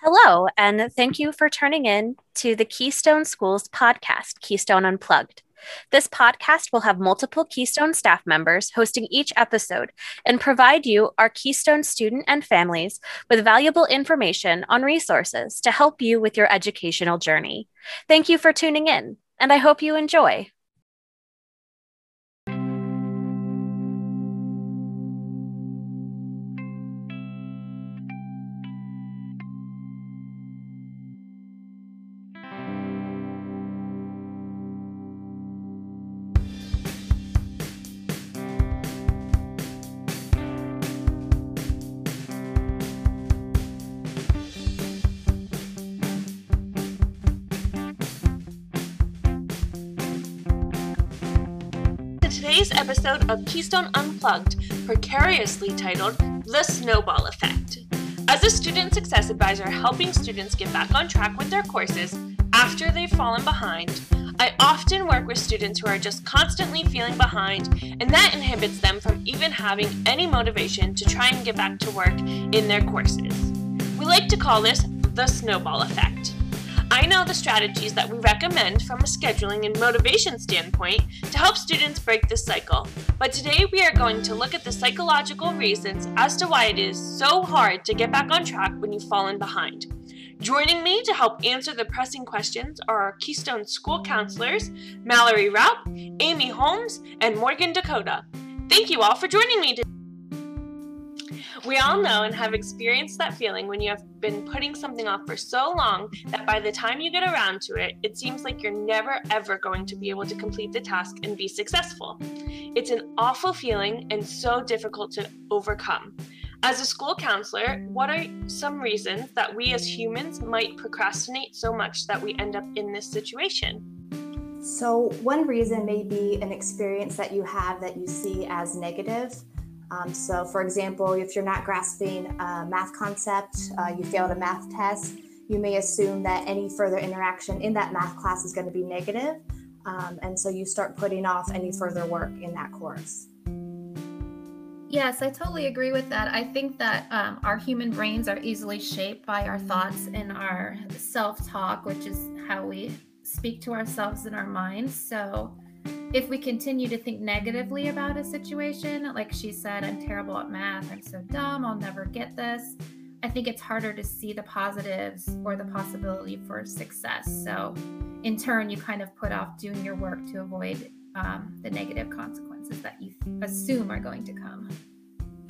Hello, and thank you for turning in to the Keystone Schools podcast, Keystone Unplugged. This podcast will have multiple Keystone staff members hosting each episode and provide you, our Keystone student and families, with valuable information on resources to help you with your educational journey. Thank you for tuning in, and I hope you enjoy. Today's episode of Keystone Unplugged, precariously titled The Snowball Effect. As a student success advisor helping students get back on track with their courses after they've fallen behind, I often work with students who are just constantly feeling behind, and that inhibits them from even having any motivation to try and get back to work in their courses. We like to call this the snowball effect. I know the strategies that we recommend from a scheduling and motivation standpoint to help students break this cycle. But today we are going to look at the psychological reasons as to why it is so hard to get back on track when you've fallen behind. Joining me to help answer the pressing questions are our Keystone School counselors, Mallory Raup, Amy Holmes, and Morgan Dakota. Thank you all for joining me today. We all know and have experienced that feeling when you have been putting something off for so long that by the time you get around to it, it seems like you're never ever going to be able to complete the task and be successful. It's an awful feeling and so difficult to overcome. As a school counselor, what are some reasons that we as humans might procrastinate so much that we end up in this situation? So, one reason may be an experience that you have that you see as negative. Um, so, for example, if you're not grasping a math concept, uh, you failed a math test, you may assume that any further interaction in that math class is going to be negative, um, and so you start putting off any further work in that course. Yes, I totally agree with that. I think that um, our human brains are easily shaped by our thoughts and our self talk, which is how we speak to ourselves in our minds. So, if we continue to think negatively about a situation, like she said, I'm terrible at math, I'm so dumb, I'll never get this, I think it's harder to see the positives or the possibility for success. So, in turn, you kind of put off doing your work to avoid um, the negative consequences that you assume are going to come.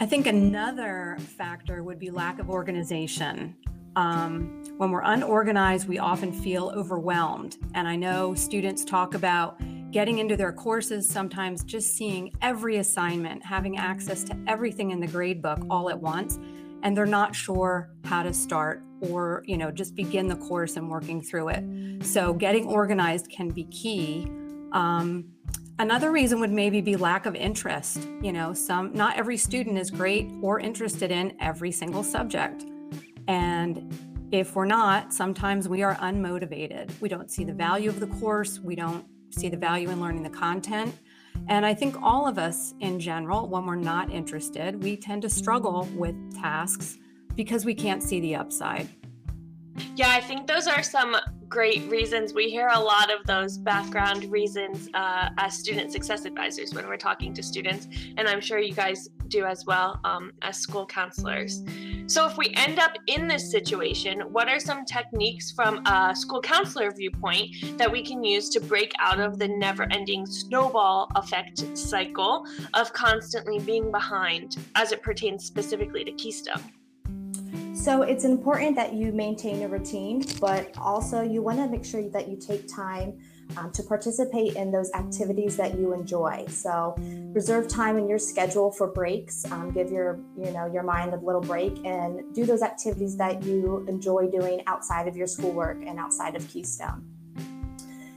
I think another factor would be lack of organization. Um, when we're unorganized, we often feel overwhelmed. And I know students talk about getting into their courses, sometimes just seeing every assignment, having access to everything in the grade book all at once, and they're not sure how to start or, you know, just begin the course and working through it. So getting organized can be key. Um, another reason would maybe be lack of interest. You know, some not every student is great or interested in every single subject. And if we're not, sometimes we are unmotivated. We don't see the value of the course. We don't see the value in learning the content. And I think all of us in general, when we're not interested, we tend to struggle with tasks because we can't see the upside. Yeah, I think those are some great reasons. We hear a lot of those background reasons uh, as student success advisors when we're talking to students, and I'm sure you guys do as well um, as school counselors. So, if we end up in this situation, what are some techniques from a school counselor viewpoint that we can use to break out of the never ending snowball effect cycle of constantly being behind as it pertains specifically to Keystone? So it's important that you maintain a routine, but also you want to make sure that you take time um, to participate in those activities that you enjoy. So reserve time in your schedule for breaks. Um, give your you know your mind a little break and do those activities that you enjoy doing outside of your schoolwork and outside of Keystone.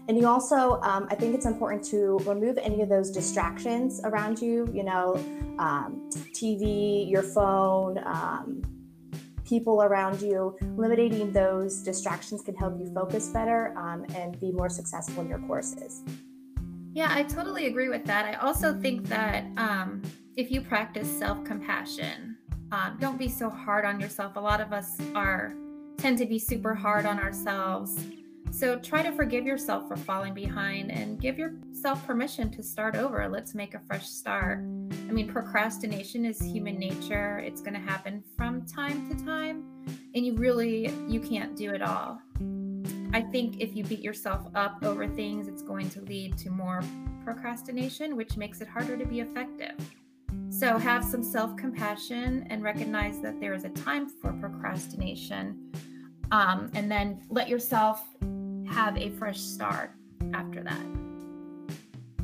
And you also, um, I think it's important to remove any of those distractions around you. You know, um, TV, your phone um, people around you, eliminating those distractions can help you focus better um, and be more successful in your courses. Yeah, I totally agree with that. I also think that um, if you practice self compassion, um, don't be so hard on yourself. A lot of us are tend to be super hard on ourselves. So try to forgive yourself for falling behind and give yourself permission to start over. Let's make a fresh start. I mean, procrastination is human nature. It's going to happen from time to time, and you really you can't do it all. I think if you beat yourself up over things, it's going to lead to more procrastination, which makes it harder to be effective. So have some self compassion and recognize that there is a time for procrastination. Um, and then let yourself have a fresh start after that.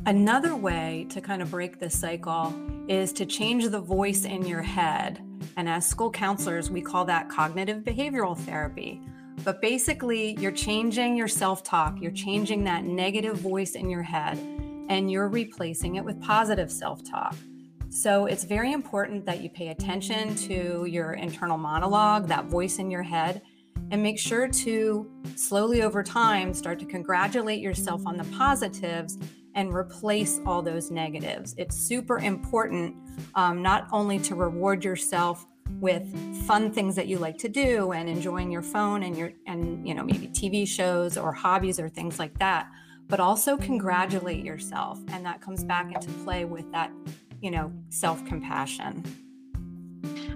Another way to kind of break this cycle is to change the voice in your head. And as school counselors, we call that cognitive behavioral therapy. But basically, you're changing your self talk, you're changing that negative voice in your head, and you're replacing it with positive self talk. So it's very important that you pay attention to your internal monologue, that voice in your head, and make sure to slowly over time start to congratulate yourself on the positives and replace all those negatives. It's super important um, not only to reward yourself with fun things that you like to do and enjoying your phone and your and you know maybe TV shows or hobbies or things like that but also congratulate yourself and that comes back into play with that you know self-compassion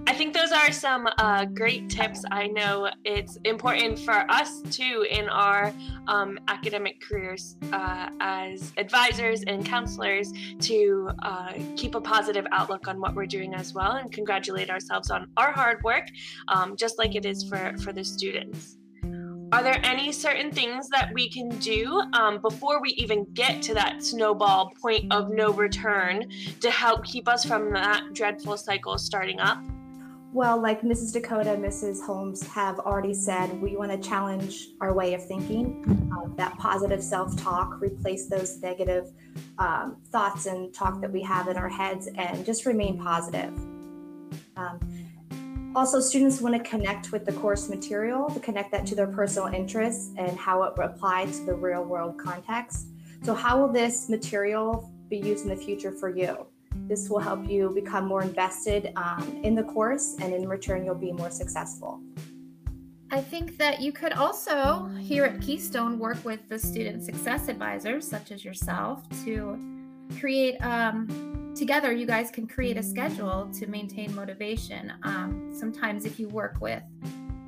I think those are some uh, great tips. I know it's important for us too in our um, academic careers uh, as advisors and counselors to uh, keep a positive outlook on what we're doing as well and congratulate ourselves on our hard work, um, just like it is for, for the students. Are there any certain things that we can do um, before we even get to that snowball point of no return to help keep us from that dreadful cycle starting up? Well, like Mrs. Dakota, Mrs. Holmes have already said, we want to challenge our way of thinking, uh, that positive self talk, replace those negative um, thoughts and talk that we have in our heads, and just remain positive. Um, also, students want to connect with the course material, to connect that to their personal interests and how it applies to the real world context. So, how will this material be used in the future for you? This will help you become more invested um, in the course, and in return, you'll be more successful. I think that you could also, here at Keystone, work with the student success advisors, such as yourself, to create, um, together, you guys can create a schedule to maintain motivation. Um, sometimes, if you work with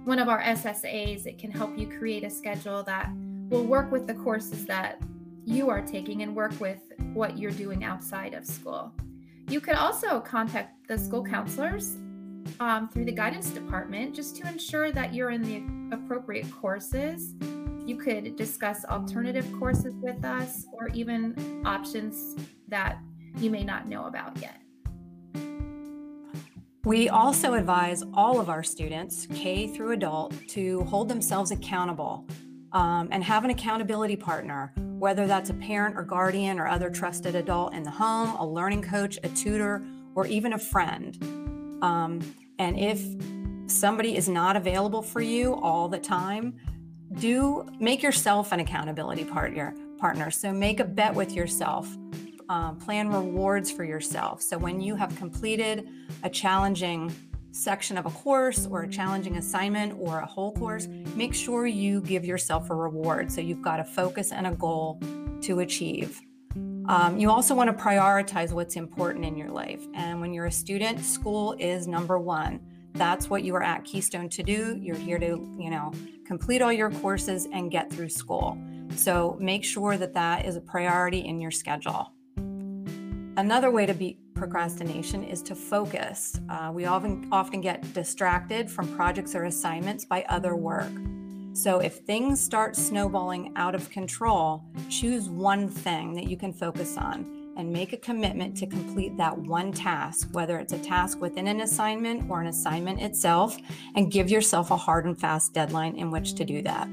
one of our SSAs, it can help you create a schedule that will work with the courses that you are taking and work with what you're doing outside of school. You could also contact the school counselors um, through the guidance department just to ensure that you're in the appropriate courses. You could discuss alternative courses with us or even options that you may not know about yet. We also advise all of our students, K through adult, to hold themselves accountable um, and have an accountability partner whether that's a parent or guardian or other trusted adult in the home, a learning coach, a tutor, or even a friend. Um, and if somebody is not available for you all the time, do make yourself an accountability partner. Partner. So make a bet with yourself. Um, plan rewards for yourself. So when you have completed a challenging section of a course or a challenging assignment or a whole course, make sure you give yourself a reward. So you've got a focus and a goal to achieve. Um, you also want to prioritize what's important in your life. And when you're a student, school is number one. That's what you are at Keystone to do. You're here to, you know, complete all your courses and get through school. So make sure that that is a priority in your schedule. Another way to beat procrastination is to focus. Uh, we often often get distracted from projects or assignments by other work. So if things start snowballing out of control, choose one thing that you can focus on and make a commitment to complete that one task, whether it's a task within an assignment or an assignment itself, and give yourself a hard and fast deadline in which to do that.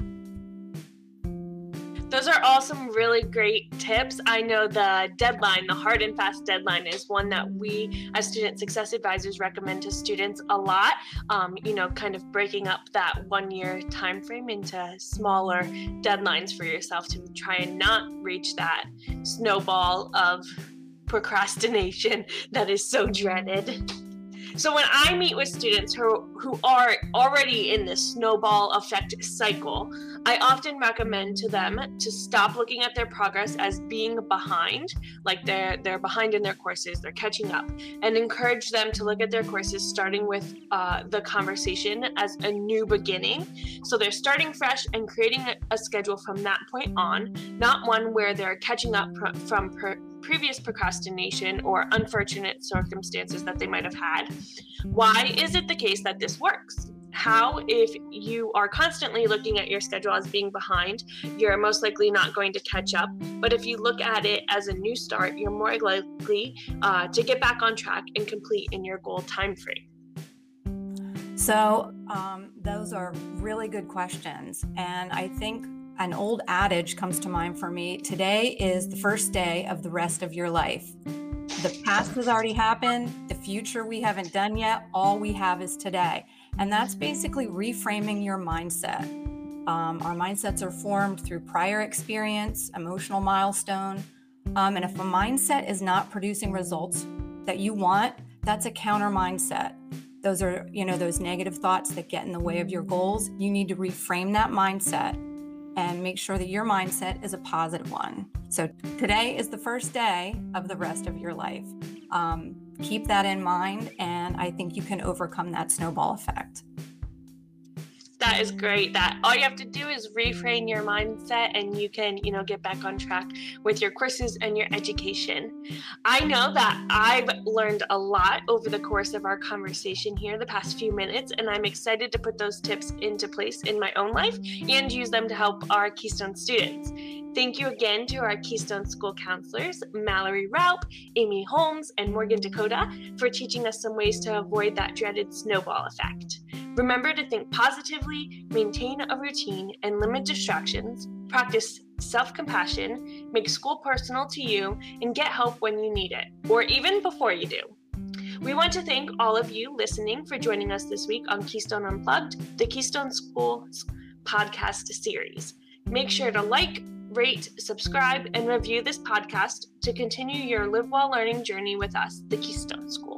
Those are all some really great tips. I know the deadline, the hard and fast deadline, is one that we as student success advisors recommend to students a lot. Um, you know, kind of breaking up that one year time frame into smaller deadlines for yourself to try and not reach that snowball of procrastination that is so dreaded. So when I meet with students who who are already in this snowball effect cycle, I often recommend to them to stop looking at their progress as being behind, like they're they're behind in their courses, they're catching up, and encourage them to look at their courses starting with uh, the conversation as a new beginning. So they're starting fresh and creating a, schedule from that point on, not one where they're catching up pr- from per- previous procrastination or unfortunate circumstances that they might have had. Why is it the case that this works? How, if you are constantly looking at your schedule as being behind, you're most likely not going to catch up. But if you look at it as a new start, you're more likely uh, to get back on track and complete in your goal time frame. So, um, those are really good questions. And I think an old adage comes to mind for me today is the first day of the rest of your life. The past has already happened, the future we haven't done yet, all we have is today. And that's basically reframing your mindset. Um, our mindsets are formed through prior experience, emotional milestone. Um, and if a mindset is not producing results that you want, that's a counter mindset. Those are, you know, those negative thoughts that get in the way of your goals. You need to reframe that mindset and make sure that your mindset is a positive one. So today is the first day of the rest of your life. Um, keep that in mind, and I think you can overcome that snowball effect that is great that all you have to do is reframe your mindset and you can you know get back on track with your courses and your education i know that i've learned a lot over the course of our conversation here the past few minutes and i'm excited to put those tips into place in my own life and use them to help our keystone students Thank you again to our Keystone School counselors, Mallory Raup, Amy Holmes, and Morgan Dakota, for teaching us some ways to avoid that dreaded snowball effect. Remember to think positively, maintain a routine, and limit distractions. Practice self compassion, make school personal to you, and get help when you need it, or even before you do. We want to thank all of you listening for joining us this week on Keystone Unplugged, the Keystone Schools podcast series. Make sure to like, rate, subscribe, and review this podcast to continue your Live Well Learning journey with us, the Keystone School.